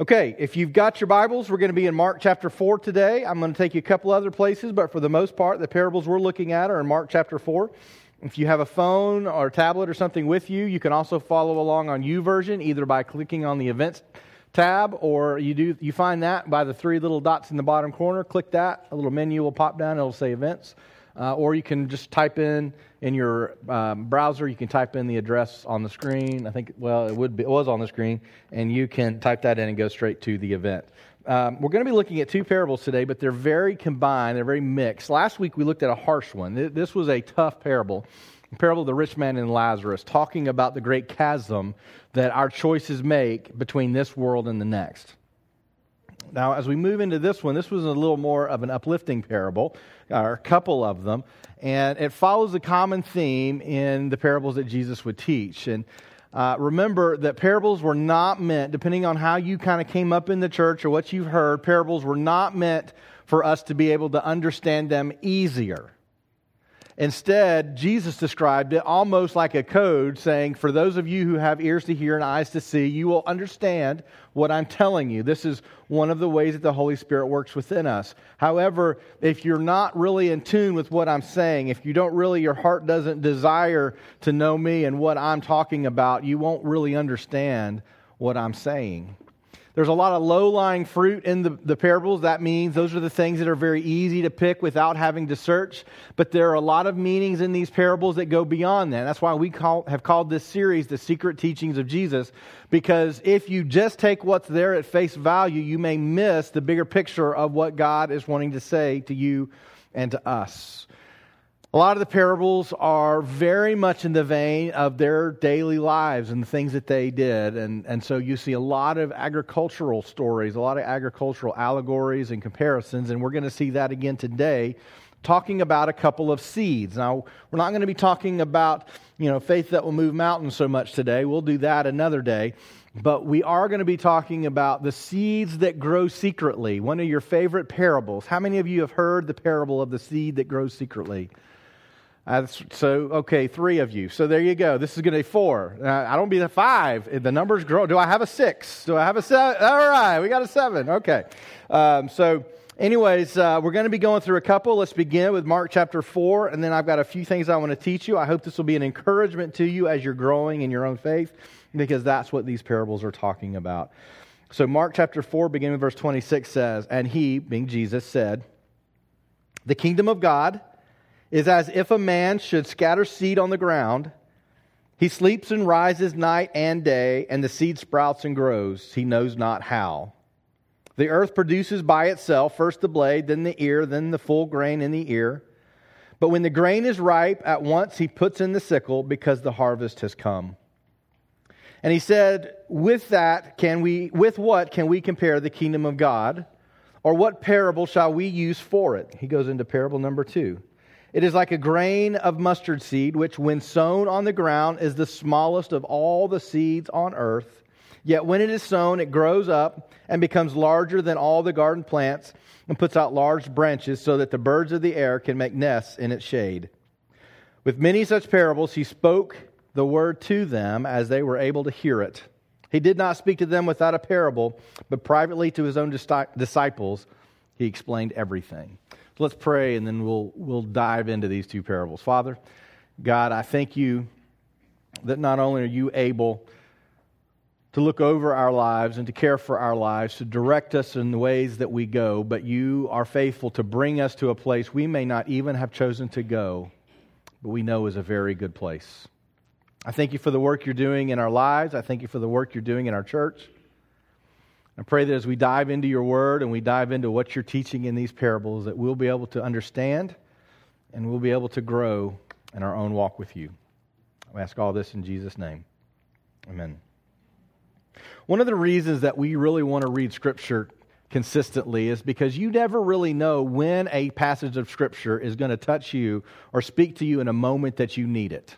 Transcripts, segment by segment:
Okay, if you've got your Bibles, we're going to be in Mark chapter 4 today. I'm going to take you a couple other places, but for the most part, the parables we're looking at are in Mark chapter 4. If you have a phone or a tablet or something with you, you can also follow along on YouVersion, either by clicking on the events tab or you do you find that by the three little dots in the bottom corner. Click that, a little menu will pop down, it'll say events. Uh, or you can just type in in your um, browser. You can type in the address on the screen. I think well, it would be, it was on the screen, and you can type that in and go straight to the event. Um, we're going to be looking at two parables today, but they're very combined. They're very mixed. Last week we looked at a harsh one. This was a tough parable. The parable of the rich man and Lazarus, talking about the great chasm that our choices make between this world and the next. Now, as we move into this one, this was a little more of an uplifting parable, or a couple of them, and it follows a common theme in the parables that Jesus would teach. And uh, remember that parables were not meant, depending on how you kind of came up in the church or what you've heard, parables were not meant for us to be able to understand them easier. Instead, Jesus described it almost like a code saying, For those of you who have ears to hear and eyes to see, you will understand what I'm telling you. This is one of the ways that the Holy Spirit works within us. However, if you're not really in tune with what I'm saying, if you don't really, your heart doesn't desire to know me and what I'm talking about, you won't really understand what I'm saying. There's a lot of low lying fruit in the, the parables. That means those are the things that are very easy to pick without having to search. But there are a lot of meanings in these parables that go beyond that. That's why we call, have called this series The Secret Teachings of Jesus, because if you just take what's there at face value, you may miss the bigger picture of what God is wanting to say to you and to us. A lot of the parables are very much in the vein of their daily lives and the things that they did. And, and so you see a lot of agricultural stories, a lot of agricultural allegories and comparisons. And we're going to see that again today, talking about a couple of seeds. Now, we're not going to be talking about, you know, faith that will move mountains so much today. We'll do that another day. But we are going to be talking about the seeds that grow secretly, one of your favorite parables. How many of you have heard the parable of the seed that grows secretly? Uh, so, okay, three of you. So there you go. This is going to be four. Uh, I don't be the five. The numbers grow. Do I have a six? Do I have a seven? All right, we got a seven. Okay. Um, so, anyways, uh, we're going to be going through a couple. Let's begin with Mark chapter four, and then I've got a few things I want to teach you. I hope this will be an encouragement to you as you're growing in your own faith, because that's what these parables are talking about. So, Mark chapter four, beginning with verse 26 says, And he, being Jesus, said, The kingdom of God is as if a man should scatter seed on the ground. He sleeps and rises night and day, and the seed sprouts and grows. He knows not how. The earth produces by itself first the blade, then the ear, then the full grain in the ear. But when the grain is ripe, at once he puts in the sickle because the harvest has come. And he said, With that can we with what can we compare the kingdom of God? Or what parable shall we use for it? He goes into parable number two. It is like a grain of mustard seed, which, when sown on the ground, is the smallest of all the seeds on earth. Yet when it is sown, it grows up and becomes larger than all the garden plants and puts out large branches so that the birds of the air can make nests in its shade. With many such parables, he spoke the word to them as they were able to hear it. He did not speak to them without a parable, but privately to his own disciples, he explained everything. So let's pray and then we'll, we'll dive into these two parables. Father, God, I thank you that not only are you able to look over our lives and to care for our lives, to direct us in the ways that we go, but you are faithful to bring us to a place we may not even have chosen to go, but we know is a very good place. I thank you for the work you're doing in our lives. I thank you for the work you're doing in our church. I pray that as we dive into your word and we dive into what you're teaching in these parables, that we'll be able to understand and we'll be able to grow in our own walk with you. I ask all this in Jesus' name. Amen. One of the reasons that we really want to read Scripture consistently is because you never really know when a passage of Scripture is going to touch you or speak to you in a moment that you need it.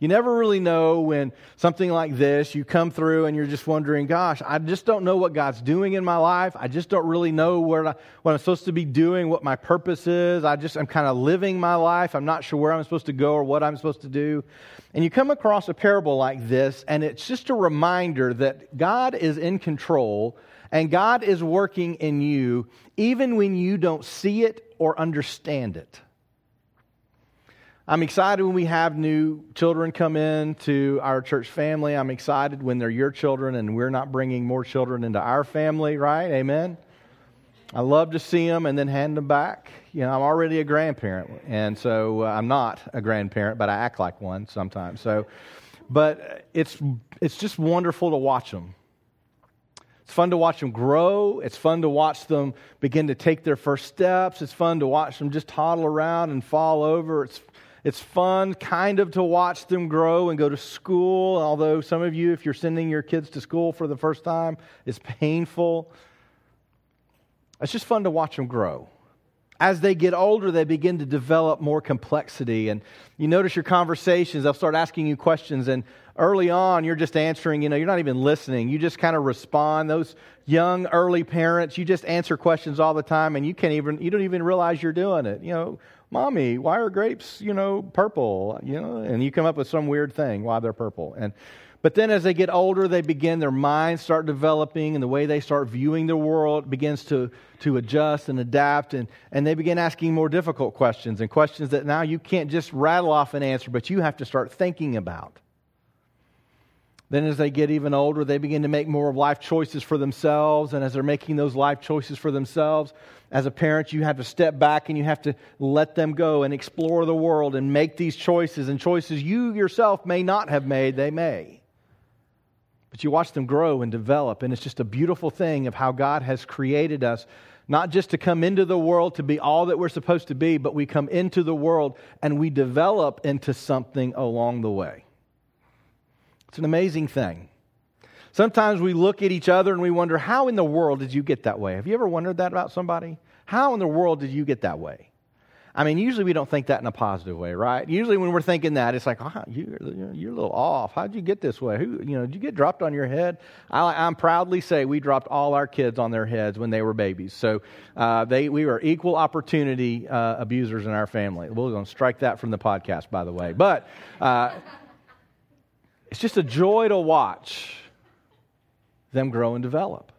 You never really know when something like this, you come through and you're just wondering, gosh, I just don't know what God's doing in my life. I just don't really know what, I, what I'm supposed to be doing, what my purpose is. I just, I'm kind of living my life. I'm not sure where I'm supposed to go or what I'm supposed to do. And you come across a parable like this, and it's just a reminder that God is in control and God is working in you even when you don't see it or understand it. I'm excited when we have new children come in to our church family. I'm excited when they're your children and we're not bringing more children into our family, right? Amen. I love to see them and then hand them back. You know, I'm already a grandparent, and so uh, I'm not a grandparent, but I act like one sometimes. So, but it's it's just wonderful to watch them. It's fun to watch them grow. It's fun to watch them begin to take their first steps. It's fun to watch them just toddle around and fall over. It's it's fun kind of to watch them grow and go to school, although some of you, if you're sending your kids to school for the first time, it's painful. It's just fun to watch them grow. As they get older, they begin to develop more complexity. And you notice your conversations, they'll start asking you questions. And early on, you're just answering, you know, you're not even listening. You just kind of respond. Those young, early parents, you just answer questions all the time and you can't even, you don't even realize you're doing it. You know, Mommy, why are grapes, you know, purple? You know, and you come up with some weird thing why they're purple. And but then as they get older, they begin, their minds start developing, and the way they start viewing the world begins to, to adjust and adapt, and, and they begin asking more difficult questions and questions that now you can't just rattle off an answer, but you have to start thinking about. Then, as they get even older, they begin to make more of life choices for themselves. And as they're making those life choices for themselves, as a parent, you have to step back and you have to let them go and explore the world and make these choices. And choices you yourself may not have made, they may. But you watch them grow and develop. And it's just a beautiful thing of how God has created us, not just to come into the world to be all that we're supposed to be, but we come into the world and we develop into something along the way. It's an amazing thing. Sometimes we look at each other and we wonder, how in the world did you get that way? Have you ever wondered that about somebody? How in the world did you get that way? I mean, usually we don't think that in a positive way, right? Usually when we're thinking that, it's like, oh, you're, you're a little off. How'd you get this way? Who, you know, did you get dropped on your head? I, am proudly say we dropped all our kids on their heads when they were babies. So uh, they, we were equal opportunity uh, abusers in our family. We're going to strike that from the podcast, by the way. But uh, it's just a joy to watch them grow and develop.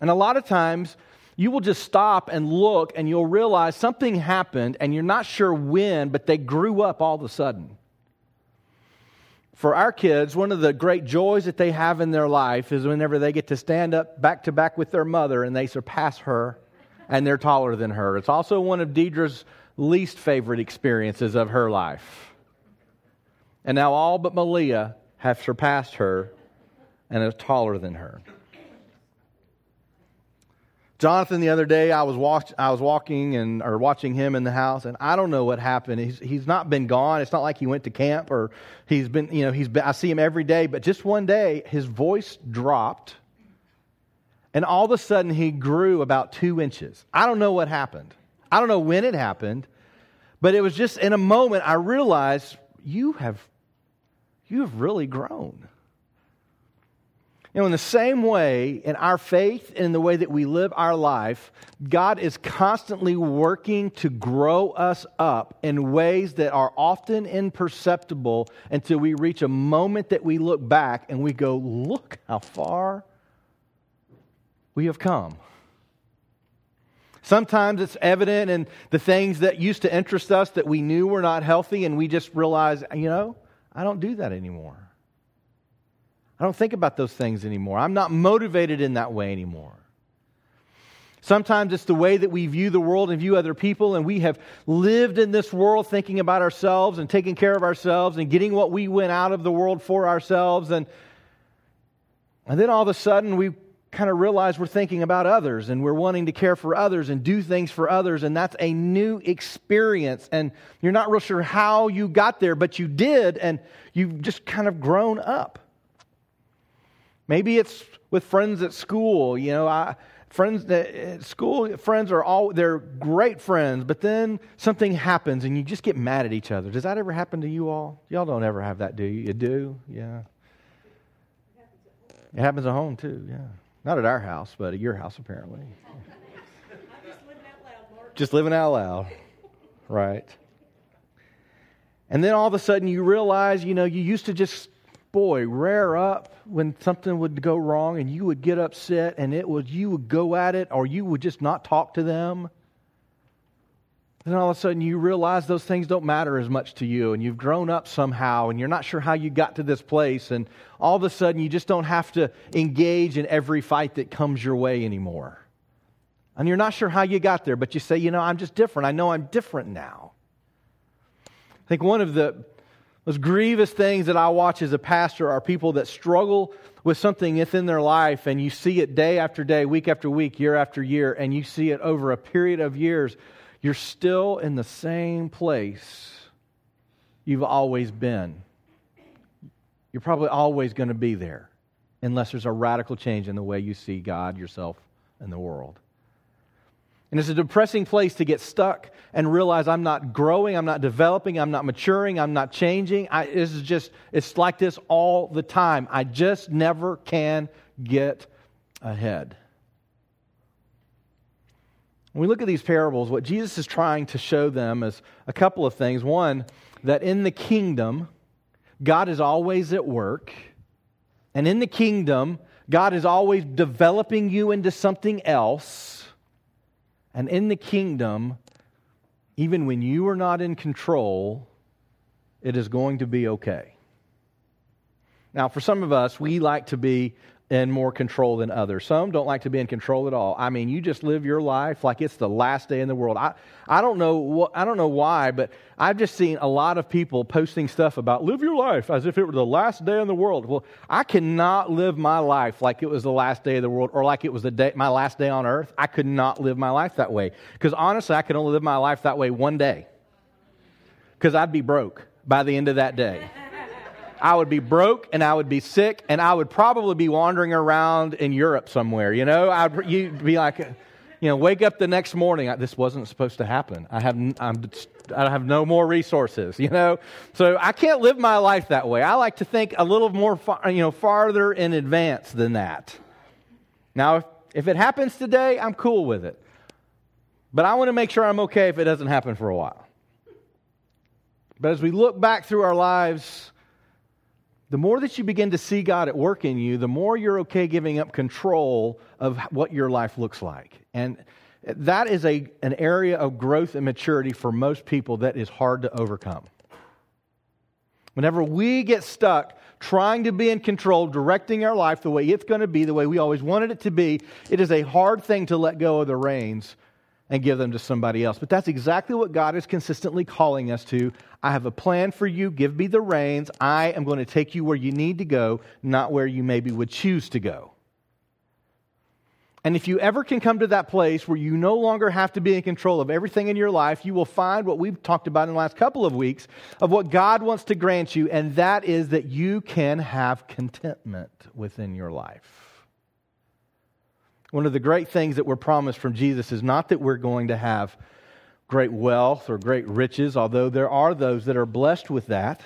And a lot of times, you will just stop and look and you'll realize something happened and you're not sure when, but they grew up all of a sudden. For our kids, one of the great joys that they have in their life is whenever they get to stand up back to back with their mother and they surpass her and they're taller than her. It's also one of Deidre's least favorite experiences of her life. And now all but Malia have surpassed her and is taller than her. Jonathan, the other day, I was, watch, I was walking and or watching him in the house, and I don't know what happened. He's, he's not been gone. It's not like he went to camp or he's been, you know, he's been, I see him every day, but just one day, his voice dropped, and all of a sudden, he grew about two inches. I don't know what happened. I don't know when it happened, but it was just in a moment I realized you have, you have really grown. You know, in the same way, in our faith and in the way that we live our life, God is constantly working to grow us up in ways that are often imperceptible until we reach a moment that we look back and we go, Look how far we have come. Sometimes it's evident in the things that used to interest us that we knew were not healthy, and we just realize, you know, I don't do that anymore. I don't think about those things anymore. I'm not motivated in that way anymore. Sometimes it's the way that we view the world and view other people, and we have lived in this world thinking about ourselves and taking care of ourselves and getting what we went out of the world for ourselves. And, and then all of a sudden, we kind of realize we're thinking about others and we're wanting to care for others and do things for others, and that's a new experience. And you're not real sure how you got there, but you did, and you've just kind of grown up. Maybe it's with friends at school. You know, I, friends at school friends are all they're great friends but then something happens and you just get mad at each other does that ever happen to you all y'all don't ever have that do you you do yeah it happens at home too yeah not at our house but at your house apparently. Just living out loud right. And then all of a sudden you realize you know you used to just boy, rear up when something would go wrong and you would get upset and it was you would go at it or you would just not talk to them. Then all of a sudden you realize those things don't matter as much to you and you've grown up somehow and you're not sure how you got to this place and all of a sudden you just don't have to engage in every fight that comes your way anymore. And you're not sure how you got there, but you say, you know, I'm just different. I know I'm different now. I think one of the most grievous things that I watch as a pastor are people that struggle with something within their life, and you see it day after day, week after week, year after year, and you see it over a period of years. You're still in the same place you've always been. You're probably always going to be there unless there's a radical change in the way you see God, yourself, and the world. And it's a depressing place to get stuck and realize I'm not growing, I'm not developing, I'm not maturing, I'm not changing. I, this is just, it's like this all the time. I just never can get ahead. When we look at these parables, what Jesus is trying to show them is a couple of things. One, that in the kingdom, God is always at work. And in the kingdom, God is always developing you into something else. And in the kingdom, even when you are not in control, it is going to be okay. Now, for some of us, we like to be in more control than others. Some don't like to be in control at all. I mean, you just live your life like it's the last day in the world. I, I don't know what, I don't know why, but I've just seen a lot of people posting stuff about live your life as if it were the last day in the world. Well, I cannot live my life like it was the last day of the world or like it was the day, my last day on earth. I could not live my life that way because honestly, I could only live my life that way one day because I'd be broke by the end of that day. I would be broke and I would be sick and I would probably be wandering around in Europe somewhere. You know, I'd you'd be like, you know, wake up the next morning. This wasn't supposed to happen. I have I'm, I have no more resources. You know, so I can't live my life that way. I like to think a little more, far, you know, farther in advance than that. Now, if, if it happens today, I'm cool with it. But I want to make sure I'm okay if it doesn't happen for a while. But as we look back through our lives, the more that you begin to see God at work in you, the more you're okay giving up control of what your life looks like. And that is a, an area of growth and maturity for most people that is hard to overcome. Whenever we get stuck trying to be in control, directing our life the way it's going to be, the way we always wanted it to be, it is a hard thing to let go of the reins and give them to somebody else. But that's exactly what God is consistently calling us to. I have a plan for you. Give me the reins. I am going to take you where you need to go, not where you maybe would choose to go. And if you ever can come to that place where you no longer have to be in control of everything in your life, you will find what we've talked about in the last couple of weeks of what God wants to grant you, and that is that you can have contentment within your life. One of the great things that we're promised from Jesus is not that we're going to have great wealth or great riches, although there are those that are blessed with that.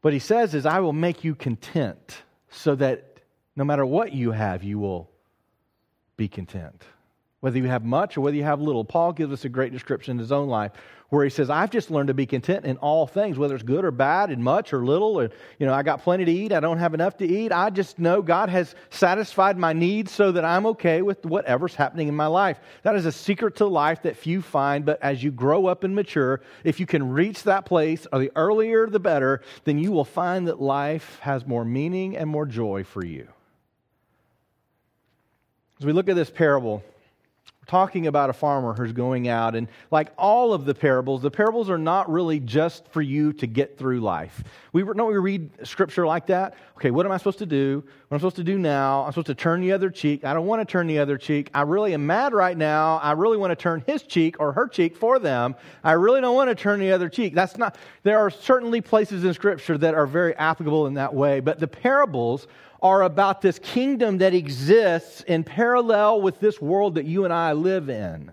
What he says is, I will make you content so that no matter what you have, you will be content. Whether you have much or whether you have little. Paul gives us a great description in his own life where he says, I've just learned to be content in all things, whether it's good or bad, in much or little, or, you know, I got plenty to eat, I don't have enough to eat. I just know God has satisfied my needs so that I'm okay with whatever's happening in my life. That is a secret to life that few find, but as you grow up and mature, if you can reach that place, or the earlier the better, then you will find that life has more meaning and more joy for you. As we look at this parable, talking about a farmer who's going out. And like all of the parables, the parables are not really just for you to get through life. We don't we read scripture like that. Okay, what am I supposed to do? What am I supposed to do now? I'm supposed to turn the other cheek. I don't want to turn the other cheek. I really am mad right now. I really want to turn his cheek or her cheek for them. I really don't want to turn the other cheek. That's not. There are certainly places in scripture that are very applicable in that way, but the parables are about this kingdom that exists in parallel with this world that you and I live in.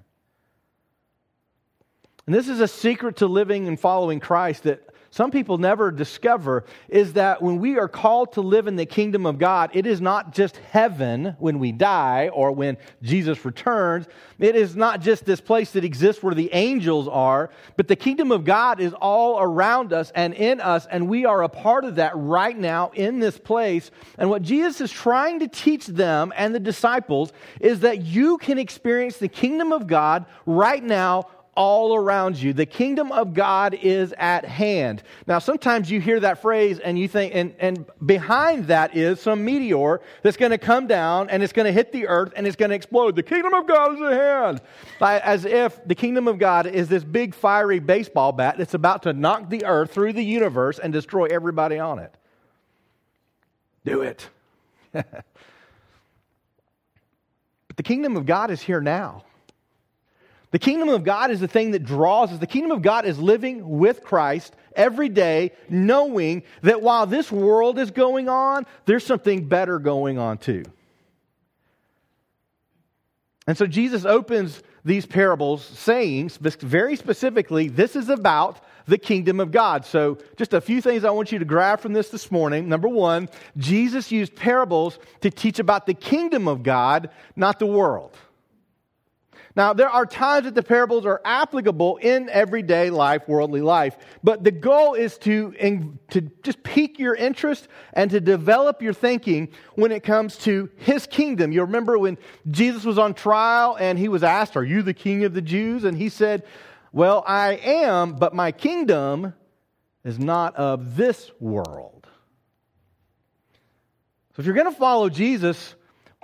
And this is a secret to living and following Christ that some people never discover is that when we are called to live in the kingdom of God, it is not just heaven when we die or when Jesus returns. It is not just this place that exists where the angels are, but the kingdom of God is all around us and in us, and we are a part of that right now in this place. And what Jesus is trying to teach them and the disciples is that you can experience the kingdom of God right now all around you. The kingdom of God is at hand. Now, sometimes you hear that phrase and you think, and, and behind that is some meteor that's going to come down and it's going to hit the earth and it's going to explode. The kingdom of God is at hand. As if the kingdom of God is this big fiery baseball bat that's about to knock the earth through the universe and destroy everybody on it. Do it. but the kingdom of God is here now. The kingdom of God is the thing that draws us. The kingdom of God is living with Christ every day, knowing that while this world is going on, there's something better going on too. And so Jesus opens these parables saying very specifically, this is about the kingdom of God. So, just a few things I want you to grab from this this morning. Number one, Jesus used parables to teach about the kingdom of God, not the world. Now, there are times that the parables are applicable in everyday life, worldly life, but the goal is to, to just pique your interest and to develop your thinking when it comes to his kingdom. You remember when Jesus was on trial and he was asked, Are you the king of the Jews? And he said, Well, I am, but my kingdom is not of this world. So if you're going to follow Jesus,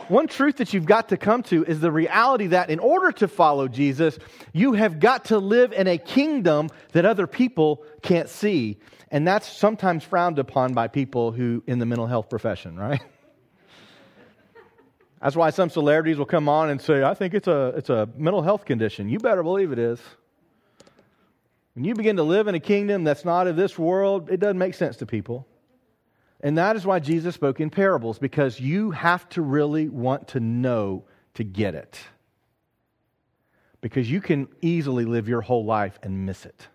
one truth that you've got to come to is the reality that in order to follow Jesus, you have got to live in a kingdom that other people can't see. And that's sometimes frowned upon by people who in the mental health profession, right? That's why some celebrities will come on and say, I think it's a, it's a mental health condition. You better believe it is. When you begin to live in a kingdom that's not of this world, it doesn't make sense to people. And that is why Jesus spoke in parables, because you have to really want to know to get it. Because you can easily live your whole life and miss it.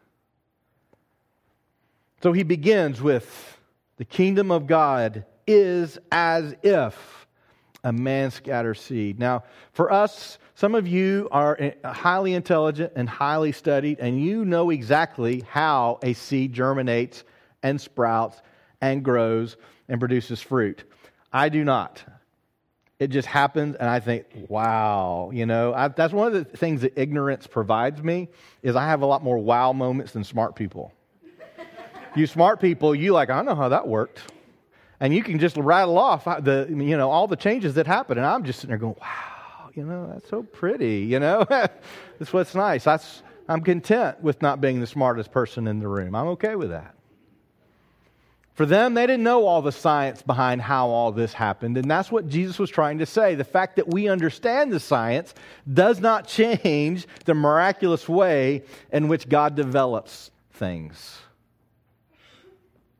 So he begins with the kingdom of God is as if a man scatters seed. Now, for us, some of you are uh, highly intelligent and highly studied, and you know exactly how a seed germinates and sprouts and grows and produces fruit. I do not. It just happens, and I think, wow, you know, I, that's one of the things that ignorance provides me is I have a lot more wow moments than smart people. you smart people, you like, I know how that worked, and you can just rattle off uh, the, you know, all the changes that happen, and I'm just sitting there going, wow, you know, that's so pretty, you know, that's what's nice. That's I'm content with not being the smartest person in the room. I'm okay with that. For them, they didn't know all the science behind how all this happened. And that's what Jesus was trying to say. The fact that we understand the science does not change the miraculous way in which God develops things.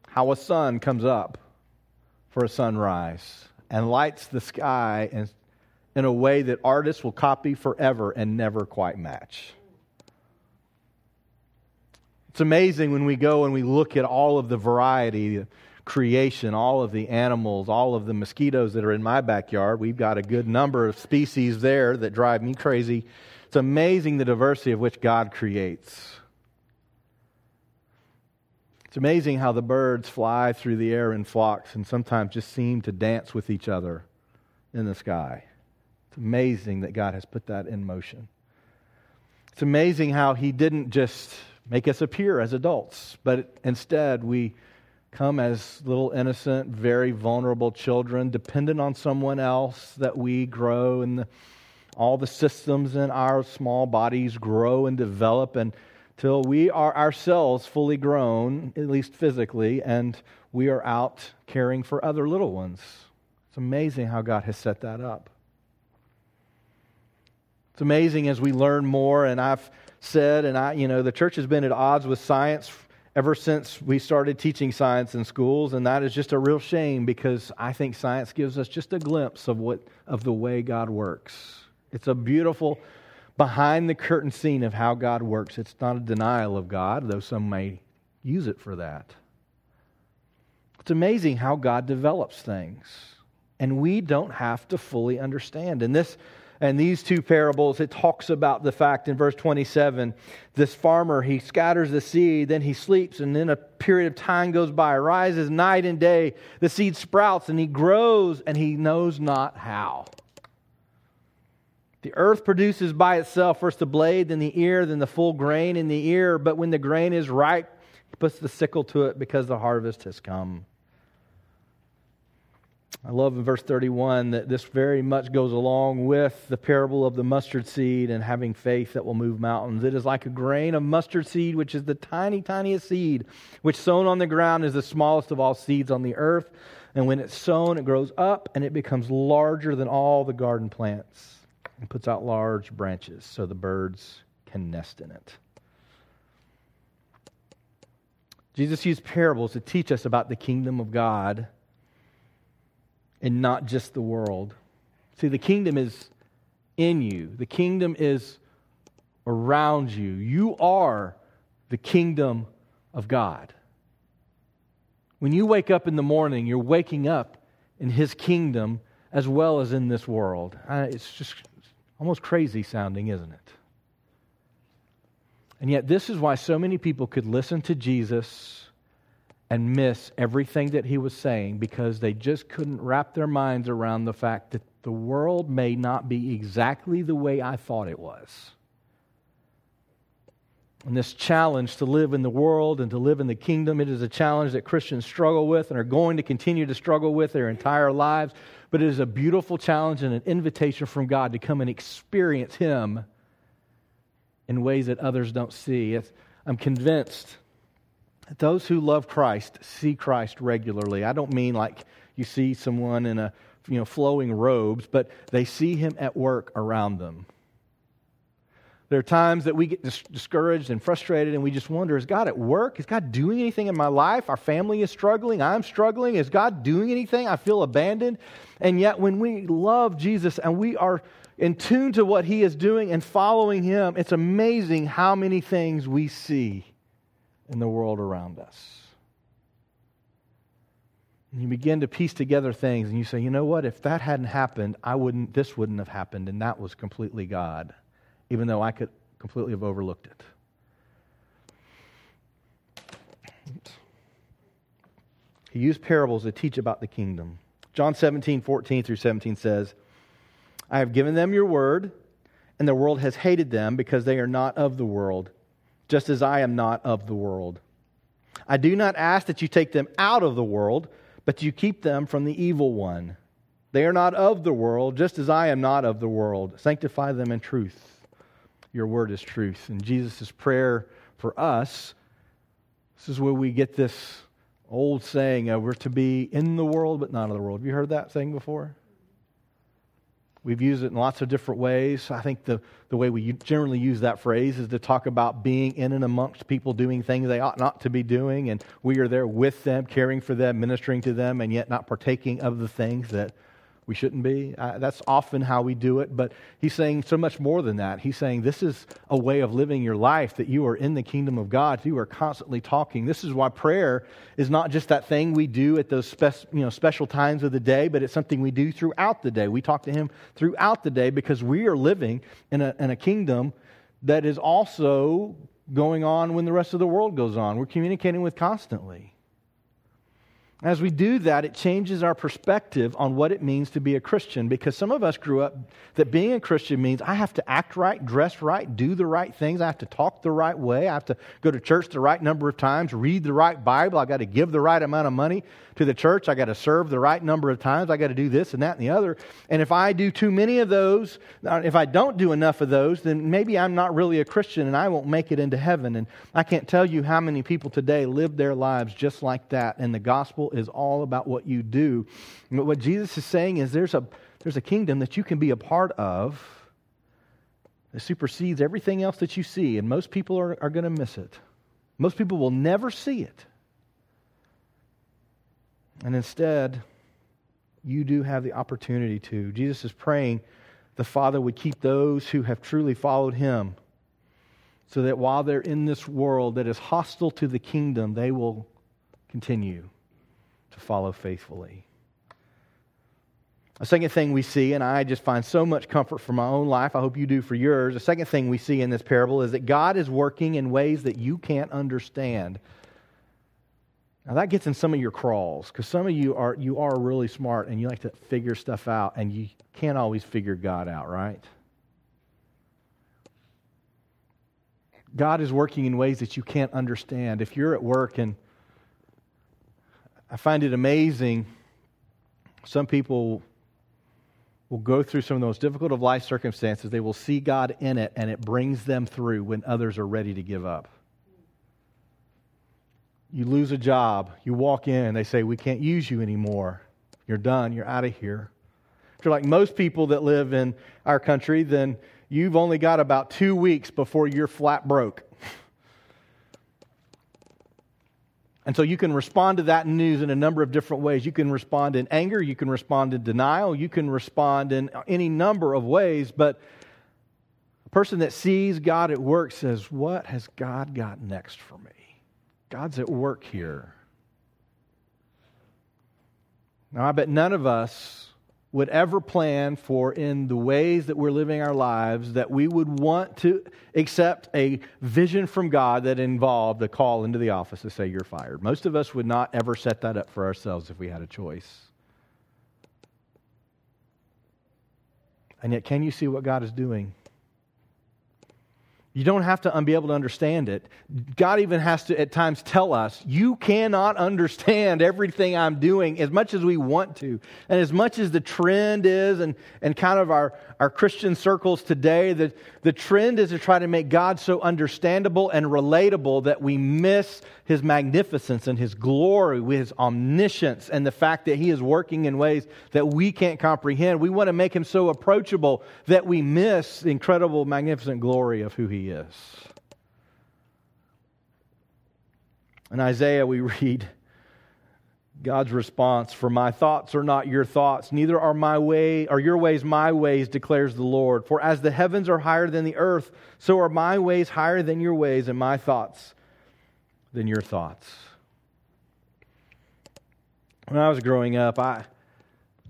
How a sun comes up for a sunrise and lights the sky in, a way that artists will copy forever and never quite match. It's amazing when we go and we look at all of the variety, creation, all of the animals, all of the mosquitoes that are in my backyard. We've got a good number of species there that drive me crazy. It's amazing the diversity of which God creates. It's amazing how the birds fly through the air in flocks and sometimes just seem to dance with each other in the sky. It's amazing that God has put that in motion. It's amazing how He didn't just make us appear as adults, but instead we come as little innocent, very vulnerable children, dependent on someone else that we grow and all the systems in our small bodies grow and develop until we are ourselves fully grown, at least physically, and we are out caring for other little ones. It's amazing how God has set that up. It's amazing as we learn more, and I've said, and I, you know, the church has been at odds with science ever since we started teaching science in schools, and that is just a real shame because I think science gives us just a glimpse of what of the way God works. It's a beautiful behind the curtain scene of how God works. It's not a denial of God, though some may use it for that. It's amazing how God develops things, and we don't have to fully understand. And this and these two parables, it talks about the fact in verse 27 this farmer, he scatters the seed, then he sleeps, and then a period of time goes by, rises night and day. The seed sprouts and he grows, and he knows not how. The earth produces by itself first the blade, then the ear, then the full grain in the ear. But when the grain is ripe, he puts the sickle to it because the harvest has come. I love in verse 31 that this very much goes along with the parable of the mustard seed and having faith that will move mountains. It is like a grain of mustard seed, which is the tiny, tiniest seed, which sown on the ground is the smallest of all seeds on the earth. And when it's sown, it grows up and it becomes larger than all the garden plants and puts out large branches so the birds can nest in it. Jesus used parables to teach us about the kingdom of God and not just the world. See, the kingdom is in you, the kingdom is around you. You are the kingdom of God. When you wake up in the morning, you're waking up in His kingdom as well as in this world. Uh, it's just almost crazy sounding, isn't it? And yet, this is why so many people could listen to Jesus and miss everything that he was saying because they just couldn't wrap their minds around the fact that the world may not be exactly the way I thought it was. And this challenge to live in the world and to live in the kingdom, it is a challenge that Christians struggle with and are going to continue to struggle with their entire lives. But it is a beautiful challenge and an invitation from God to come and experience Him in ways that others don't see. I'm convinced those who love Christ see Christ regularly. I don't mean like you see someone in a you know flowing robes, but they see him at work around them. There are times that we get dis- discouraged and frustrated and we just wonder is God at work? Is God doing anything in my life? Our family is struggling. I'm struggling. Is God doing anything? I feel abandoned. And yet, when we love Jesus and we are in tune to what he is doing and following him, it's amazing how many things we see in the world around us. And you begin to piece together things and you say, you know what, if that hadn't happened, I wouldn't this wouldn't have happened, and that was completely God, even though I could completely have overlooked it. He used parables to teach about the kingdom. John 17, 14 through 17 says, I have given them your word, and the world has hated them because they are not of the world just as I am not of the world. I do not ask that you take them out of the world, but you keep them from the evil one. They are not of the world, just as I am not of the world. Sanctify them in truth. Your word is truth. And Jesus' prayer for us, this is where we get this old saying of we're to be in the world, but not of the world. Have you heard that saying before? We've used it in lots of different ways. I think the, the way we generally use that phrase is to talk about being in and amongst people doing things they ought not to be doing, and we are there with them, caring for them, ministering to them, and yet not partaking of the things that we shouldn't be. Uh, that's often how we do it, but he's saying so much more than that. He's saying this is a way of living your life that you are in the kingdom of God. You are constantly talking. This is why prayer is not just that thing we do at those spe- you know, special times of the day, but it's something we do throughout the day. We talk to him throughout the day because we are living in a, in a kingdom that is also going on when the rest of the world goes on. We're communicating with constantly. As we do that, it changes our perspective on what it means to be a Christian because some of us grew up that being a Christian means I have to act right, dress right, do the right things, I have to talk the right way, I have to go to church the right number of times, read the right Bible, I've got to give the right amount of money to the church, I got to serve the right number of times, I got to do this and that and the other. And if I do too many of those, uh, if I don't do enough of those, then maybe I'm not really a Christian and I won't make it into heaven. And I can't tell you how many people today live their lives just like that, and the gospel is all about what you do. But what Jesus is saying is there's a, there's a kingdom that you can be a part of that supersedes everything else that you see, and most people are, are going to miss it. Most people will never see it. And instead, you do have the opportunity to. Jesus is praying the Father would keep those who have truly followed him so that while they're in this world that is hostile to the kingdom, they will continue to follow faithfully. A second thing we see, and I just find so much comfort for my own life, I hope you do for yours. The second thing we see in this parable is that God is working in ways that you can't understand. Now that gets in some of your crawls because some of you are you are really smart and you like to figure stuff out and you can't always figure God out, right? God is working in ways that you can't understand. If you're at work and I find it amazing, some people will go through some of the most difficult of life circumstances. They will see God in it, and it brings them through when others are ready to give up. You lose a job, you walk in, they say, We can't use you anymore. You're done, you're out of here. If you're like most people that live in our country, then you've only got about two weeks before you're flat broke. And so you can respond to that news in a number of different ways. You can respond in anger, you can respond in denial, you can respond in any number of ways, but a person that sees God at work says, What has God got next for me? God's at work here. Now, I bet none of us would ever plan for in the ways that we're living our lives that we would want to accept a vision from God that involved a call into the office to say you're fired. Most of us would not ever set that up for ourselves if we had a choice. And yet, can you see what God is doing? You don't have to be able to understand it. God even has to, at times, tell us, you cannot understand everything I'm doing as much as we want to. And as much as the trend is, and, and kind of our, our Christian circles today, the, the trend is to try to make God so understandable and relatable that we miss his magnificence and his glory, his omniscience, and the fact that he is working in ways that we can't comprehend. We want to make him so approachable that we miss the incredible, magnificent glory of who he is. In Isaiah, we read, God's response, For my thoughts are not your thoughts, neither are my way or your ways my ways, declares the Lord. For as the heavens are higher than the earth, so are my ways higher than your ways, and my thoughts than your thoughts. When I was growing up, I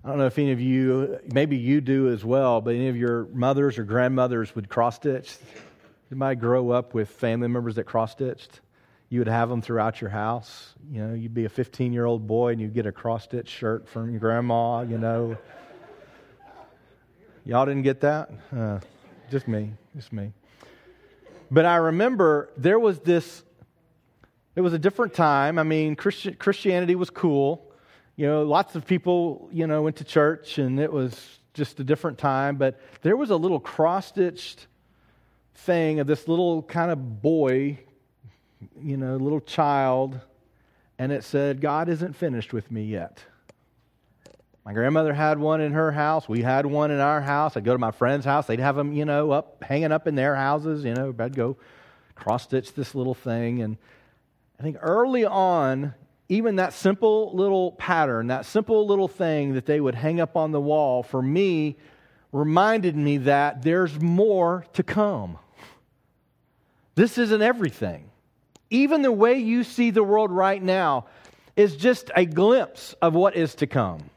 I don't know if any of you, maybe you do as well, but any of your mothers or grandmothers would cross stitch. You might grow up with family members that cross stitched you would have them throughout your house. You know, you'd be a 15 year old boy and you'd get a cross stitch shirt from your grandma, you know. Y'all didn't get that? Uh, just me, just me. But I remember there was this, it was a different time. I mean, Christi- Christianity was cool. You know, lots of people, you know, went to church and it was just a different time. But there was a little cross stitched thing of this little kind of boy you know, little child, and it said, God isn't finished with me yet. My grandmother had one in her house. We had one in our house. I'd go to my friend's house. They'd have them, you know, up, hanging up in their houses. You know, I'd go cross stitch this little thing. And I think early on, even that simple little pattern, that simple little thing that they would hang up on the wall, for me, reminded me that there's more to come. This isn't everything even the way you see the world right now is just a glimpse of what is to come.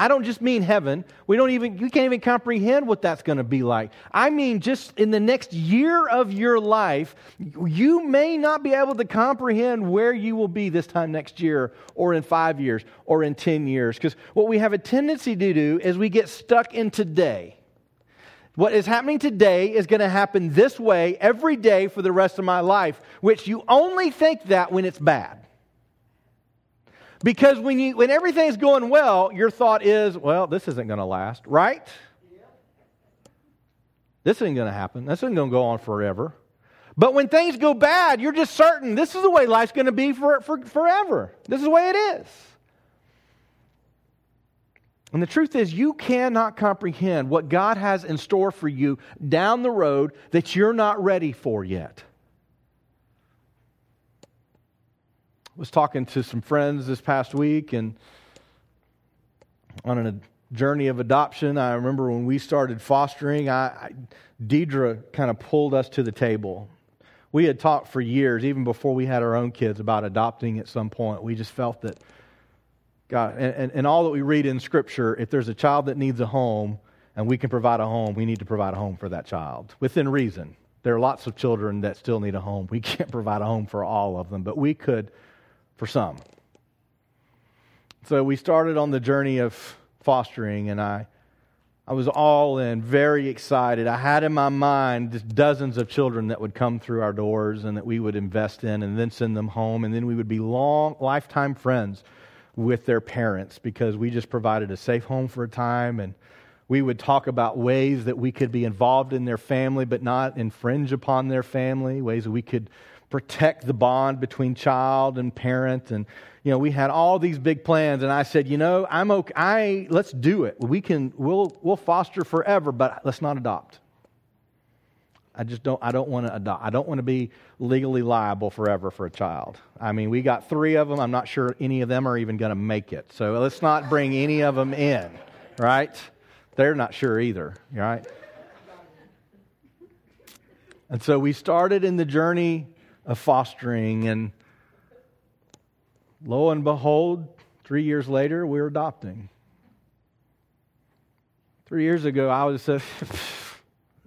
I don't just mean heaven. We don't even you can't even comprehend what that's going to be like. I mean just in the next year of your life, you may not be able to comprehend where you will be this time next year or in 5 years or in 10 years because what we have a tendency to do is we get stuck in today. What is happening today is going to happen this way every day for the rest of my life, which you only think that when it's bad. Because when, you, when everything's going well, your thought is, well, this isn't going to last, right? This isn't going to happen. This isn't going to go on forever. But when things go bad, you're just certain this is the way life's going to be for, for, forever. This is the way it is. And the truth is, you cannot comprehend what God has in store for you down the road that you're not ready for yet. I was talking to some friends this past week and on a journey of adoption. I remember when we started fostering, I, I Deidre kind of pulled us to the table. We had talked for years, even before we had our own kids, about adopting at some point. We just felt that God, and, and, and all that we read in Scripture, if there's a child that needs a home and we can provide a home, we need to provide a home for that child within reason. There are lots of children that still need a home. We can't provide a home for all of them, but we could for some. So we started on the journey of fostering, and I, I was all in, very excited. I had in my mind just dozens of children that would come through our doors and that we would invest in and then send them home, and then we would be long, lifetime friends with their parents because we just provided a safe home for a time and we would talk about ways that we could be involved in their family but not infringe upon their family, ways that we could protect the bond between child and parent. And you know we had all these big plans and i said you know i'm okay I, let's do it. We can we'll we'll foster forever but let's not adopt i just don't i don't want to adopt i don't want to be legally liable forever for a child i mean we got three of them i'm not sure any of them are even going to make it so let's not bring any of them in right they're not sure either right and so we started in the journey of fostering. And lo and behold, three years later, we're adopting. Three years ago, I was said,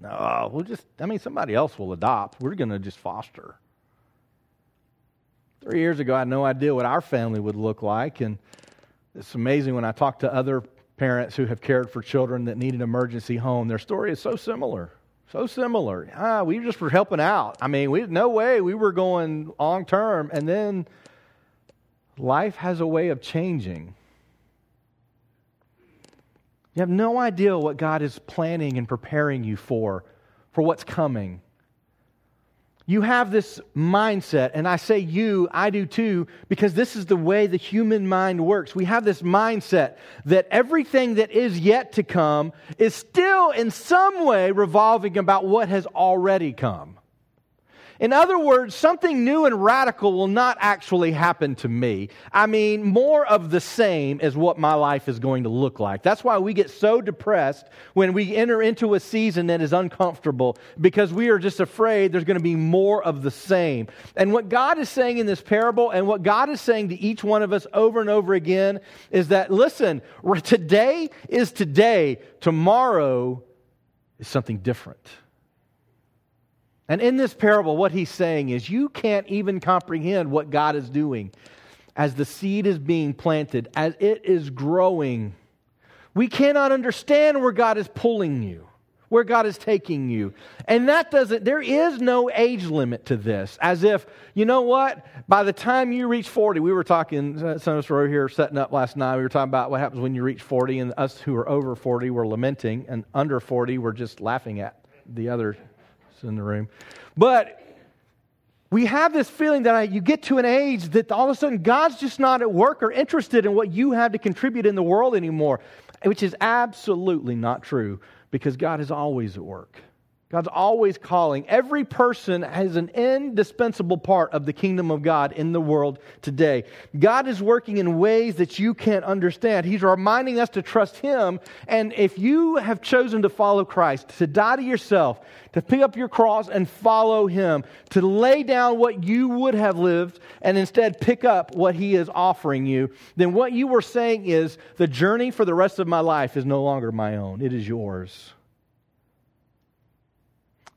no, we'll just, I mean, somebody else will adopt. We're going to just foster. Three years ago, I had no idea what our family would look like. And it's amazing when I talk to other parents who have cared for children that need an emergency home, their story is so similar. So similar. Ah, we just were helping out. I mean, we no way we were going long term. And then life has a way of changing. You have no idea what God is planning and preparing you for, for what's coming you have this mindset, and I say you, I do too, because this is the way the human mind works. We have this mindset that everything that is yet to come is still in some way revolving about what has already come. In other words, something new and radical will not actually happen to me. I mean, more of the same is what my life is going to look like. That's why we get so depressed when we enter into a season that is uncomfortable because we are just afraid there's going to be more of the same. And what God is saying in this parable and what God is saying to each one of us over and over again is that, listen, today is today, tomorrow is something different. And in this parable, what he's saying is you can't even comprehend what God is doing as the seed is being planted, as it is growing. We cannot understand where God is pulling you, where God is taking you. And that doesn't, there is no age limit to this. As if, you know what? By the time you reach 40, we were talking, uh, some of us were here setting up last night. We were talking about what happens when you reach 40, and us who are over 40 were lamenting, and under 40 were just laughing at the other in the room. But we have this feeling that you get to an age that all of a sudden God's just not at work or interested in what you have to contribute in the world anymore, which is absolutely not true because God is always at work. God's always calling. Every person has an indispensable part of the kingdom of God in the world today. God is working in ways that you can't understand. He's reminding us to trust Him. And if you have chosen to follow Christ, to die to yourself, to pick up your cross and follow Him, to lay down what you would have lived and instead pick up what He is offering you, then what you were saying is the journey for the rest of my life is no longer my own, it is yours.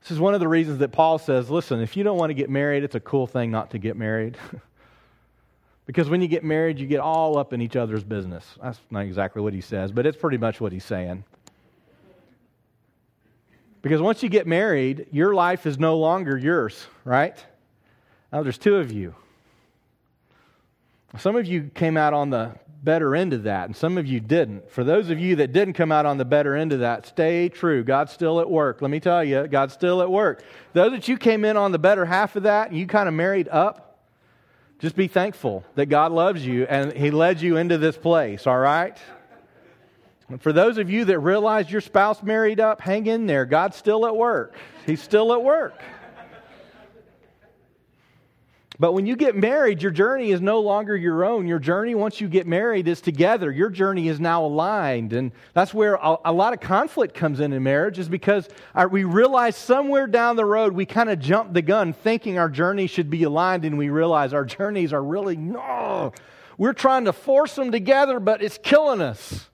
This is one of the reasons that Paul says, listen, if you don't want to get married, it's a cool thing not to get married. because when you get married, you get all up in each other's business. That's not exactly what he says, but it's pretty much what he's saying. Because once you get married, your life is no longer yours, right? Now, there's two of you. Some of you came out on the better end of that, and some of you didn't. For those of you that didn't come out on the better end of that, stay true. God's still at work. Let me tell you, God's still at work. Those that you came in on the better half of that, and you kind of married up, just be thankful that God loves you and He led you into this place, all right? And for those of you that realize your spouse married up, hang in there. God's still at work. He's still at work. But when you get married, your journey is no longer your own. Your journey, once you get married, is together. Your journey is now aligned. And that's where a, a lot of conflict comes in in marriage, is because our, we realize somewhere down the road we kind of jump the gun thinking our journey should be aligned, and we realize our journeys are really, no. We're trying to force them together, but it's killing us.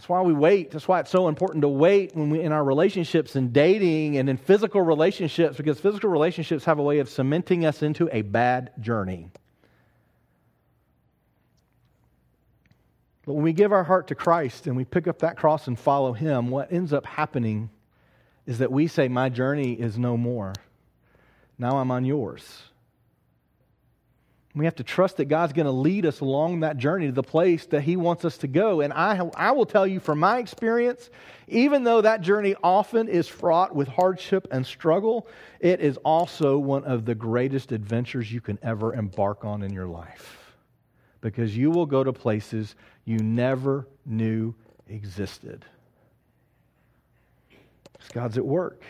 That's why we wait. That's why it's so important to wait when we in our relationships and dating and in physical relationships because physical relationships have a way of cementing us into a bad journey. But when we give our heart to Christ and we pick up that cross and follow him, what ends up happening is that we say my journey is no more. Now I'm on yours. We have to trust that God's going to lead us along that journey to the place that He wants us to go. And I, I will tell you from my experience, even though that journey often is fraught with hardship and struggle, it is also one of the greatest adventures you can ever embark on in your life. Because you will go to places you never knew existed. God's at work,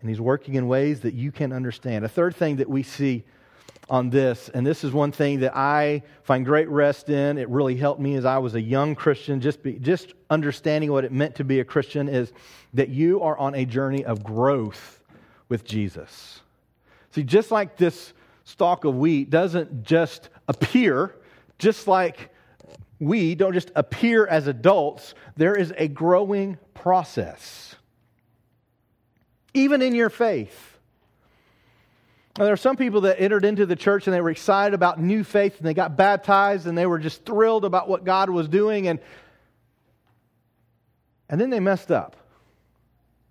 and He's working in ways that you can understand. A third thing that we see on this, and this is one thing that I find great rest in. It really helped me as I was a young Christian. Just, be, just understanding what it meant to be a Christian is that you are on a journey of growth with Jesus. See, just like this stalk of wheat doesn't just appear, just like we don't just appear as adults, there is a growing process. Even in your faith. Now, there are some people that entered into the church and they were excited about new faith and they got baptized and they were just thrilled about what God was doing and and then they messed up.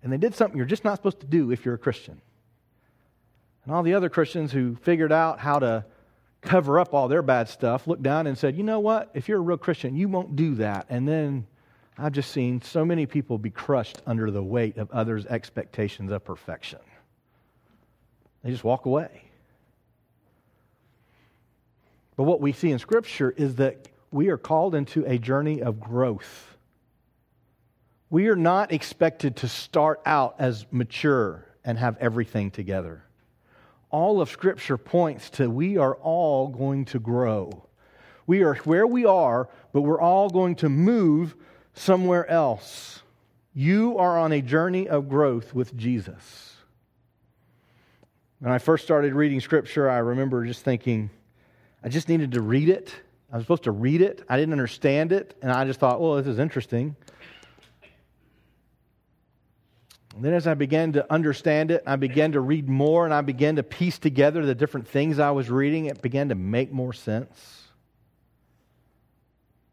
And they did something you're just not supposed to do if you're a Christian. And all the other Christians who figured out how to cover up all their bad stuff looked down and said, "You know what? If you're a real Christian, you won't do that." And then I've just seen so many people be crushed under the weight of others' expectations of perfection. They just walk away. But what we see in Scripture is that we are called into a journey of growth. We are not expected to start out as mature and have everything together. All of Scripture points to we are all going to grow. We are where we are, but we're all going to move somewhere else. You are on a journey of growth with Jesus. When I first started reading Scripture, I remember just thinking, I just needed to read it. I was supposed to read it. I didn't understand it. And I just thought, well, this is interesting. And then as I began to understand it, I began to read more and I began to piece together the different things I was reading. It began to make more sense.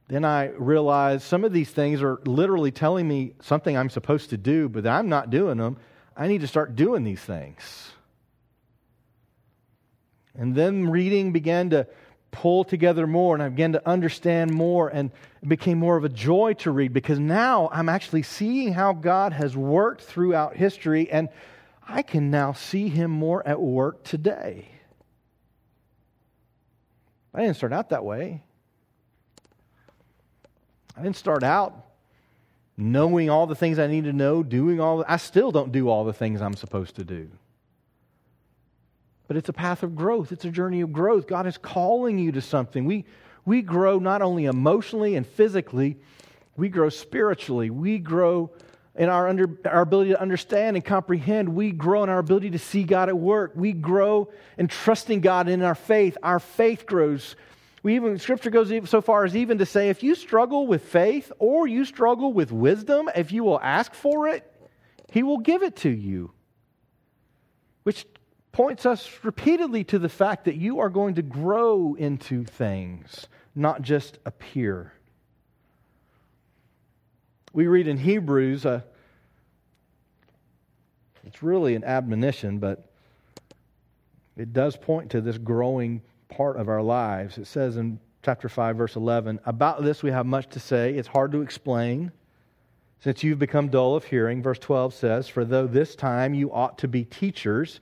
Then I realized some of these things are literally telling me something I'm supposed to do, but I'm not doing them. I need to start doing these things. And then reading began to pull together more and I began to understand more and it became more of a joy to read because now I'm actually seeing how God has worked throughout history and I can now see him more at work today. I didn't start out that way. I didn't start out knowing all the things I need to know, doing all the, I still don't do all the things I'm supposed to do. But it's a path of growth. It's a journey of growth. God is calling you to something. We, we grow not only emotionally and physically, we grow spiritually. We grow in our, under, our ability to understand and comprehend. We grow in our ability to see God at work. We grow in trusting God in our faith. Our faith grows. We even, Scripture goes so far as even to say if you struggle with faith or you struggle with wisdom, if you will ask for it, He will give it to you. Which points us repeatedly to the fact that you are going to grow into things, not just appear. We read in Hebrews, uh, it's really an admonition, but it does point to this growing part of our lives. It says in chapter 5, verse 11, About this we have much to say. It's hard to explain since you've become dull of hearing. Verse 12 says, For though this time you ought to be teachers,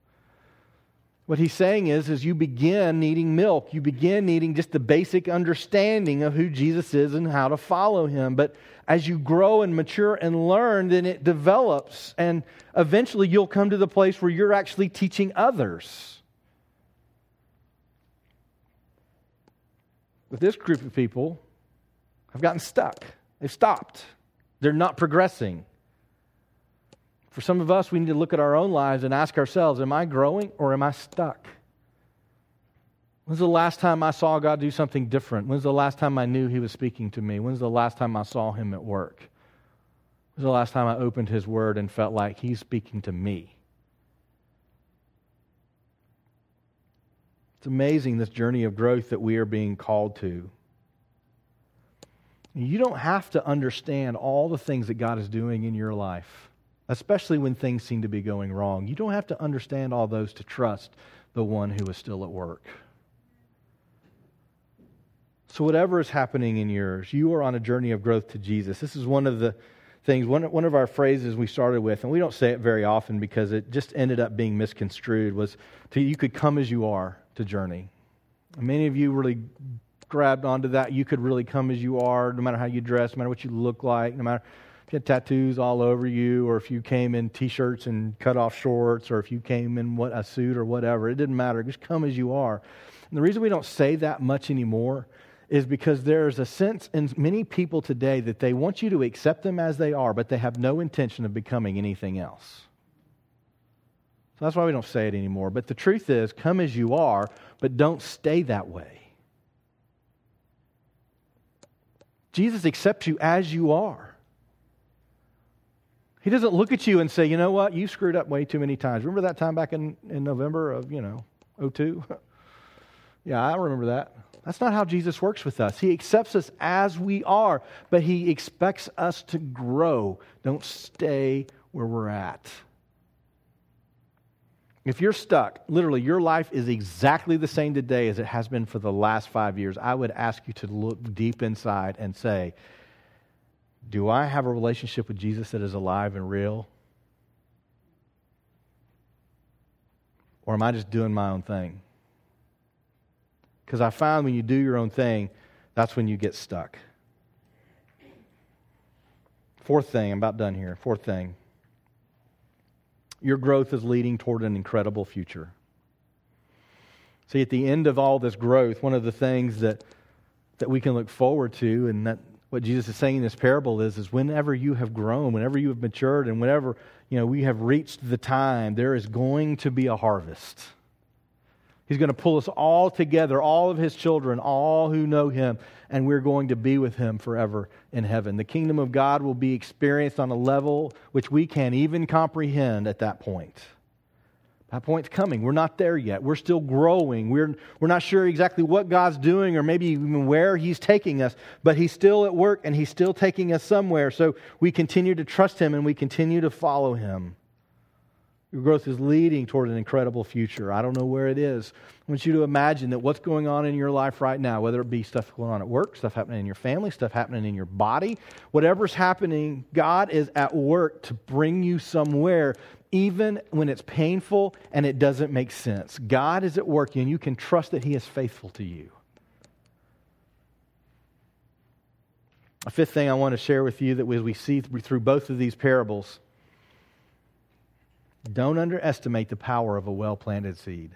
What he's saying is, is you begin needing milk. You begin needing just the basic understanding of who Jesus is and how to follow him. But as you grow and mature and learn, then it develops. And eventually you'll come to the place where you're actually teaching others. But this group of people have gotten stuck. They've stopped. They're not progressing. For some of us, we need to look at our own lives and ask ourselves Am I growing or am I stuck? When's the last time I saw God do something different? When's the last time I knew He was speaking to me? When's the last time I saw Him at work? When's the last time I opened His Word and felt like He's speaking to me? It's amazing this journey of growth that we are being called to. You don't have to understand all the things that God is doing in your life, especially when things seem to be going wrong. You don't have to understand all those to trust the one who is still at work. So, whatever is happening in yours, you are on a journey of growth to Jesus. This is one of the things, one, one of our phrases we started with, and we don't say it very often because it just ended up being misconstrued, was to, you could come as you are to journey. Many of you really grabbed onto that. You could really come as you are, no matter how you dress, no matter what you look like, no matter if you had tattoos all over you, or if you came in t-shirts and cut off shorts, or if you came in what a suit or whatever. It didn't matter. Just come as you are. And the reason we don't say that much anymore is because there's a sense in many people today that they want you to accept them as they are, but they have no intention of becoming anything else. So that's why we don't say it anymore. But the truth is, come as you are, but don't stay that way. Jesus accepts you as you are. He doesn't look at you and say, you know what, you screwed up way too many times. Remember that time back in, in November of, you know, 02? yeah, I remember that. That's not how Jesus works with us. He accepts us as we are, but he expects us to grow. Don't stay where we're at. If you're stuck, literally, your life is exactly the same today as it has been for the last five years, I would ask you to look deep inside and say, Do I have a relationship with Jesus that is alive and real? Or am I just doing my own thing? Because I find when you do your own thing, that's when you get stuck. Fourth thing, I'm about done here. Fourth thing your growth is leading toward an incredible future. See, at the end of all this growth, one of the things that, that we can look forward to, and that what Jesus is saying in this parable is, is whenever you have grown, whenever you have matured, and whenever you know we have reached the time, there is going to be a harvest. He's going to pull us all together, all of his children, all who know him, and we're going to be with him forever in heaven. The kingdom of God will be experienced on a level which we can't even comprehend at that point. That point's coming. We're not there yet. We're still growing. We're, we're not sure exactly what God's doing or maybe even where He's taking us, but He's still at work and He's still taking us somewhere. So we continue to trust Him and we continue to follow Him. Your growth is leading toward an incredible future. I don't know where it is. I want you to imagine that what's going on in your life right now, whether it be stuff going on at work, stuff happening in your family, stuff happening in your body, whatever's happening, God is at work to bring you somewhere, even when it's painful and it doesn't make sense. God is at work, and you can trust that He is faithful to you. A fifth thing I want to share with you that as we see through both of these parables don't underestimate the power of a well planted seed.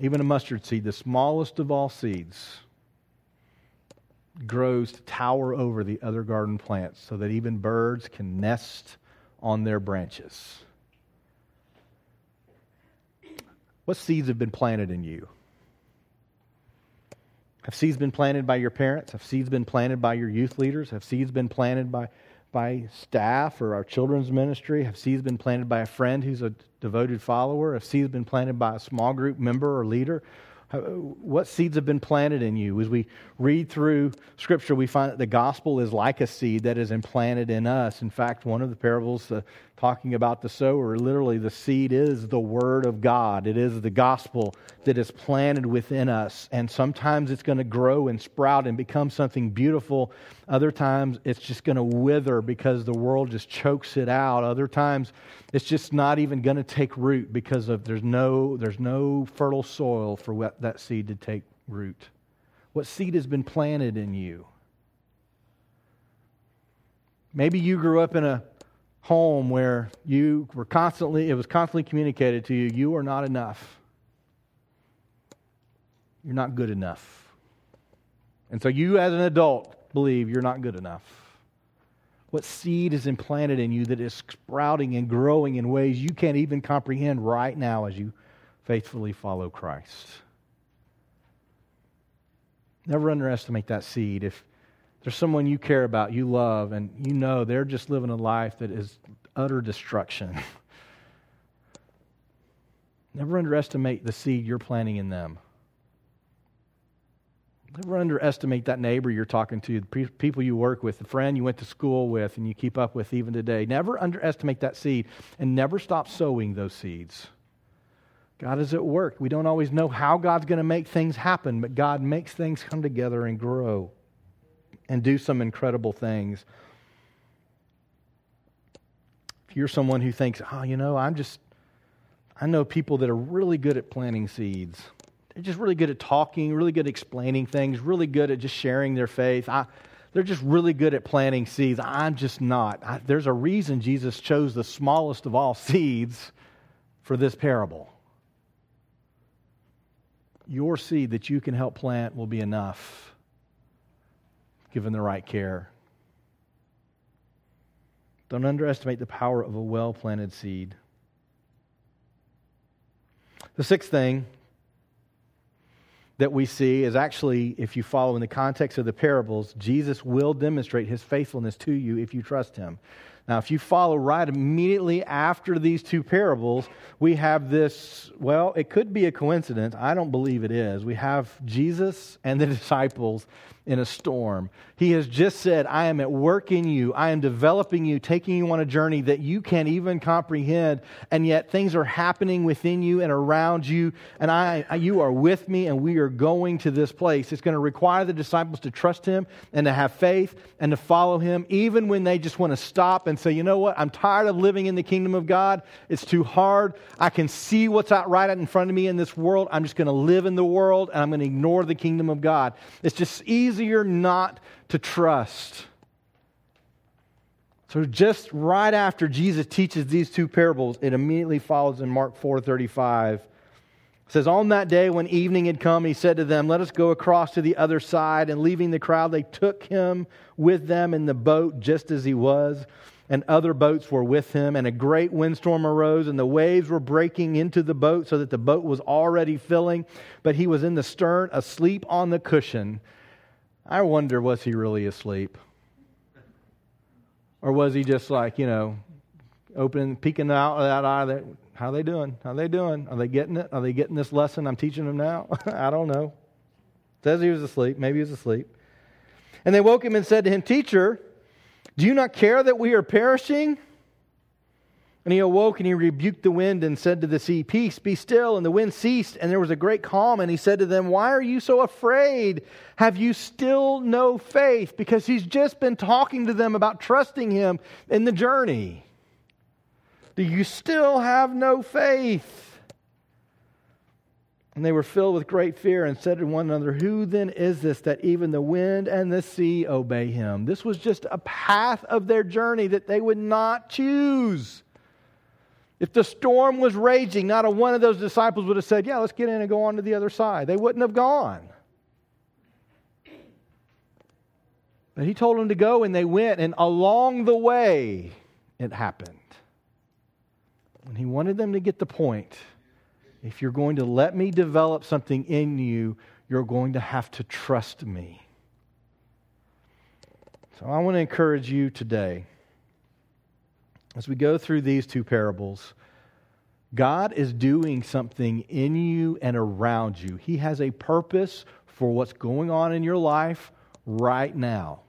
Even a mustard seed, the smallest of all seeds, grows to tower over the other garden plants so that even birds can nest on their branches. What seeds have been planted in you? Have seeds been planted by your parents? Have seeds been planted by your youth leaders? Have seeds been planted by by staff or our children's ministry? Have seeds been planted by a friend who's a devoted follower? Have seeds been planted by a small group member or leader? What seeds have been planted in you? As we read through Scripture, we find that the gospel is like a seed that is implanted in us. In fact, one of the parables, talking about the sower. Literally, the seed is the Word of God, it is the gospel that is planted within us. And sometimes it's going to grow and sprout and become something beautiful. Other times it's just going to wither because the world just chokes it out. Other times it's just not even going to take root because of there's no, there's no fertile soil for what, that seed to take root. What seed has been planted in you? Maybe you grew up in a home where you were constantly, it was constantly communicated to you, you are not enough. You're not good enough. And so you, as an adult, believe you're not good enough. What seed is implanted in you that is sprouting and growing in ways you can't even comprehend right now as you faithfully follow Christ? Never underestimate that seed. If there's someone you care about, you love, and you know they're just living a life that is utter destruction. Never underestimate the seed you're planting in them. Never underestimate that neighbor you're talking to, the people you work with, the friend you went to school with and you keep up with even today. Never underestimate that seed and never stop sowing those seeds. God is at work. We don't always know how God's going to make things happen, but God makes things come together and grow and do some incredible things. If you're someone who thinks, oh, you know, I'm just, I know people that are really good at planting seeds. They're just really good at talking, really good at explaining things, really good at just sharing their faith. I, they're just really good at planting seeds. I'm just not. I, there's a reason Jesus chose the smallest of all seeds for this parable. Your seed that you can help plant will be enough given the right care. Don't underestimate the power of a well planted seed. The sixth thing that we see is actually, if you follow in the context of the parables, Jesus will demonstrate his faithfulness to you if you trust him. Now, if you follow right immediately after these two parables, we have this, well, it could be a coincidence. I don't believe it is. We have Jesus and the disciples in a storm. He has just said, I am at work in you. I am developing you, taking you on a journey that you can't even comprehend. And yet things are happening within you and around you. And I, you are with me, and we are going to this place. It's going to require the disciples to trust him and to have faith and to follow him, even when they just want to stop and say, you know what? I'm tired of living in the kingdom of God. It's too hard. I can see what's out right in front of me in this world. I'm just going to live in the world and I'm going to ignore the kingdom of God. It's just easy easier not to trust. So just right after Jesus teaches these two parables, it immediately follows in Mark 4:35. It says, On that day when evening had come, he said to them, Let us go across to the other side. And leaving the crowd, they took him with them in the boat just as he was. And other boats were with him. And a great windstorm arose, and the waves were breaking into the boat so that the boat was already filling. But he was in the stern, asleep on the cushion. I wonder, was he really asleep? Or was he just like, you know, opening, peeking out of that eye? That, how they doing? How they doing? Are they getting it? Are they getting this lesson I'm teaching them now? I don't know. says he was asleep. Maybe he was asleep. And they woke him and said to him, Teacher, do you not care that we are perishing? And he awoke and he rebuked the wind and said to the sea, Peace, be still. And the wind ceased, and there was a great calm. And he said to them, Why are you so afraid? Have you still no faith? Because he's just been talking to them about trusting him in the journey. Do you still have no faith? And they were filled with great fear and said to one another, Who then is this that even the wind and the sea obey him? This was just a path of their journey that they would not choose. If the storm was raging, not a one of those disciples would have said, Yeah, let's get in and go on to the other side. They wouldn't have gone. But he told them to go, and they went, and along the way, it happened. And he wanted them to get the point. If you're going to let me develop something in you, you're going to have to trust me. So I want to encourage you today as we go through these two parables, God is doing something in you and around you. He has a purpose for what's going on in your life right now.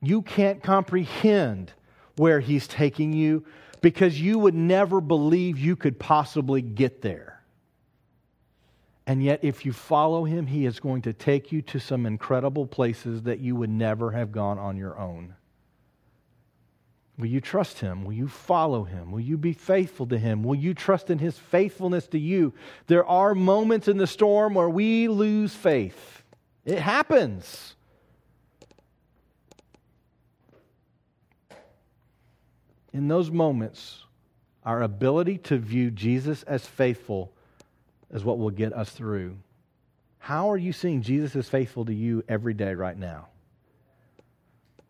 You can't comprehend where He's taking you because you would never believe you could possibly get there. And yet, if you follow Him, He is going to take you to some incredible places that you would never have gone on your own. Will you trust him? Will you follow him? Will you be faithful to him? Will you trust in his faithfulness to you? There are moments in the storm where we lose faith. It happens. In those moments, our ability to view Jesus as faithful is what will get us through. How are you seeing Jesus as faithful to you every day right now?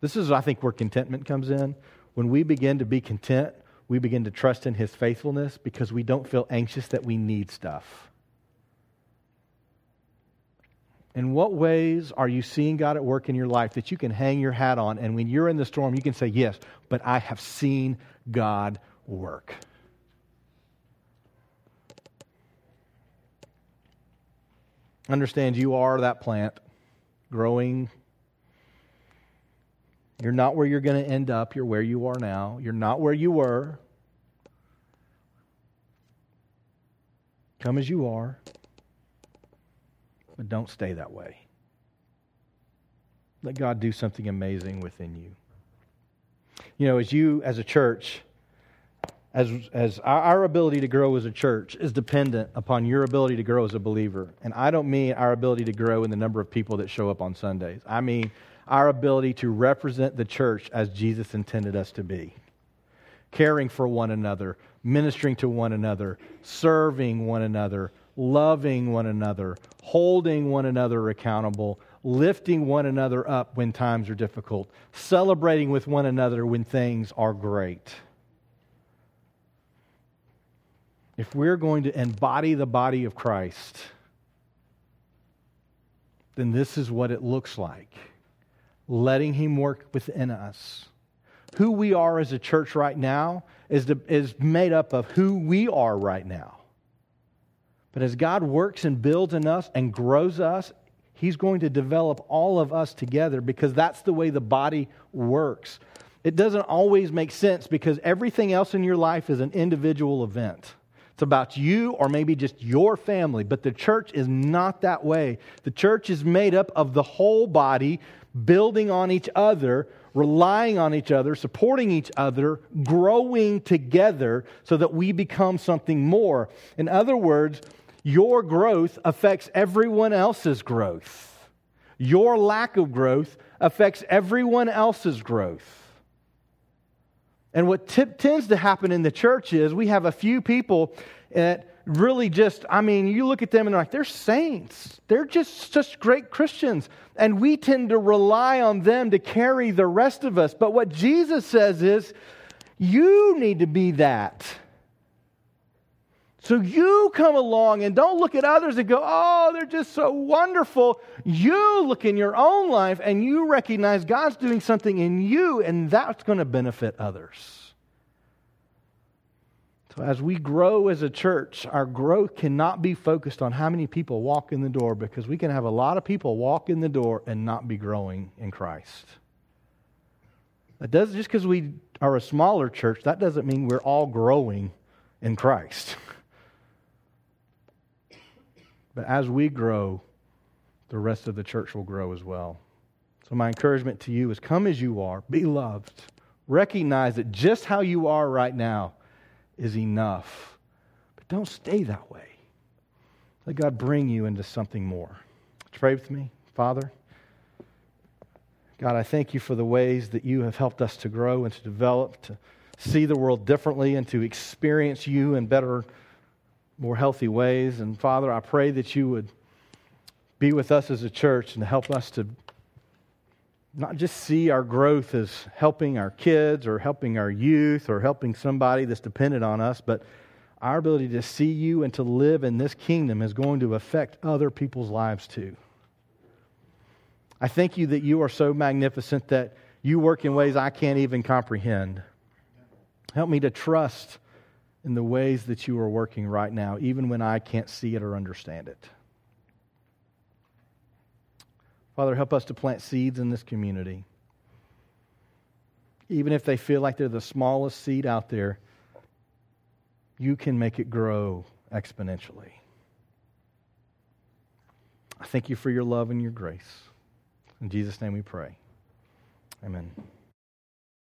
This is, I think, where contentment comes in when we begin to be content, we begin to trust in His faithfulness because we don't feel anxious that we need stuff. In what ways are you seeing God at work in your life that you can hang your hat on, and when you're in the storm, you can say, Yes, but I have seen God work? Understand you are that plant growing you're not where you're going to end up. You're where you are now. You're not where you were. Come as you are, but don't stay that way. Let God do something amazing within you. You know, as you, as a church, as, as our ability to grow as a church is dependent upon your ability to grow as a believer. And I don't mean our ability to grow in the number of people that show up on Sundays. I mean our ability to represent the church as Jesus intended us to be caring for one another, ministering to one another, serving one another, loving one another, holding one another accountable, lifting one another up when times are difficult, celebrating with one another when things are great. If we're going to embody the body of Christ, then this is what it looks like letting Him work within us. Who we are as a church right now is, the, is made up of who we are right now. But as God works and builds in us and grows us, He's going to develop all of us together because that's the way the body works. It doesn't always make sense because everything else in your life is an individual event. It's about you or maybe just your family, but the church is not that way. The church is made up of the whole body building on each other, relying on each other, supporting each other, growing together so that we become something more. In other words, your growth affects everyone else's growth. Your lack of growth affects everyone else's growth. And what t- tends to happen in the church is we have a few people that really just, I mean, you look at them and they're like, they're saints. They're just such great Christians. And we tend to rely on them to carry the rest of us. But what Jesus says is, you need to be that. So you come along and don't look at others and go, oh, they're just so wonderful. You look in your own life and you recognize God's doing something in you, and that's going to benefit others. So, as we grow as a church, our growth cannot be focused on how many people walk in the door because we can have a lot of people walk in the door and not be growing in Christ. That does just because we are a smaller church, that doesn't mean we're all growing in Christ. but as we grow, the rest of the church will grow as well. So, my encouragement to you is come as you are, be loved. Recognize that just how you are right now is enough. But don't stay that way. Let God bring you into something more. Pray with me, Father. God, I thank you for the ways that you have helped us to grow and to develop, to see the world differently, and to experience you in better, more healthy ways. And Father, I pray that you would be with us as a church and help us to not just see our growth as helping our kids or helping our youth or helping somebody that's dependent on us, but our ability to see you and to live in this kingdom is going to affect other people's lives too. I thank you that you are so magnificent that you work in ways I can't even comprehend. Help me to trust in the ways that you are working right now, even when I can't see it or understand it. Father, help us to plant seeds in this community. even if they feel like they're the smallest seed out there, you can make it grow exponentially. I thank you for your love and your grace. In Jesus' name we pray. Amen.